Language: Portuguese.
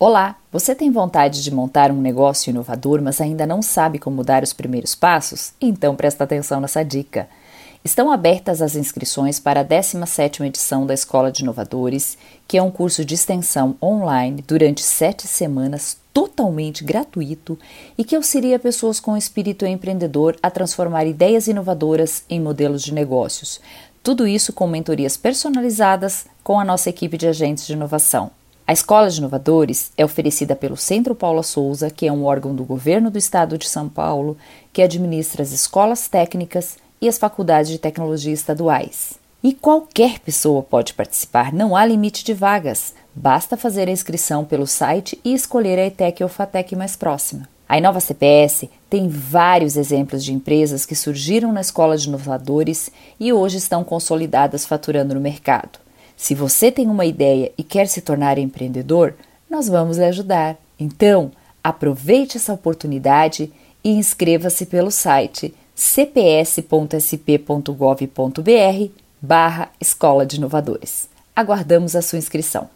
Olá, você tem vontade de montar um negócio inovador, mas ainda não sabe como dar os primeiros passos? Então presta atenção nessa dica. Estão abertas as inscrições para a 17ª edição da Escola de Inovadores, que é um curso de extensão online durante sete semanas, totalmente gratuito e que auxilia pessoas com espírito empreendedor a transformar ideias inovadoras em modelos de negócios. Tudo isso com mentorias personalizadas com a nossa equipe de agentes de inovação. A Escola de Inovadores é oferecida pelo Centro Paula Souza, que é um órgão do governo do estado de São Paulo que administra as escolas técnicas e as faculdades de tecnologia estaduais. E qualquer pessoa pode participar, não há limite de vagas. Basta fazer a inscrição pelo site e escolher a ETEC ou FATEC mais próxima. A Inova CPS tem vários exemplos de empresas que surgiram na Escola de Inovadores e hoje estão consolidadas faturando no mercado. Se você tem uma ideia e quer se tornar empreendedor, nós vamos lhe ajudar. Então, aproveite essa oportunidade e inscreva-se pelo site cps.sp.gov.br barra Escola de Inovadores. Aguardamos a sua inscrição.